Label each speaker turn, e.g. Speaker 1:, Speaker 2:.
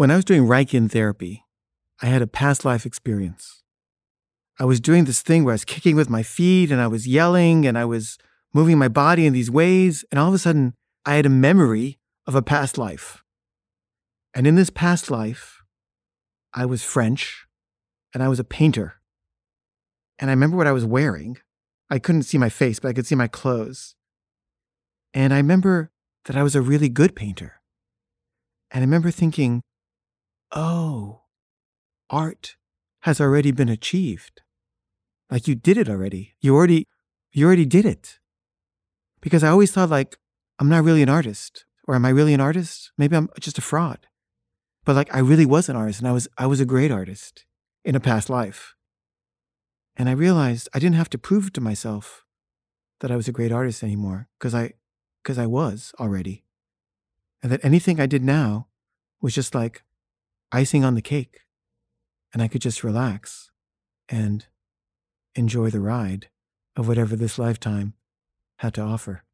Speaker 1: When I was doing Reichian therapy, I had a past life experience. I was doing this thing where I was kicking with my feet and I was yelling and I was moving my body in these ways. And all of a sudden, I had a memory of a past life. And in this past life, I was French and I was a painter. And I remember what I was wearing. I couldn't see my face, but I could see my clothes. And I remember that I was a really good painter. And I remember thinking, oh, art has already been achieved. Like you did it already. You already, you already did it. Because I always thought like, I'm not really an artist. Or am I really an artist? Maybe I'm just a fraud. But like I really was an artist and I was I was a great artist in a past life. And I realized I didn't have to prove to myself that I was a great artist anymore because I because I was already. And that anything I did now was just like icing on the cake. And I could just relax and enjoy the ride of whatever this lifetime had to offer.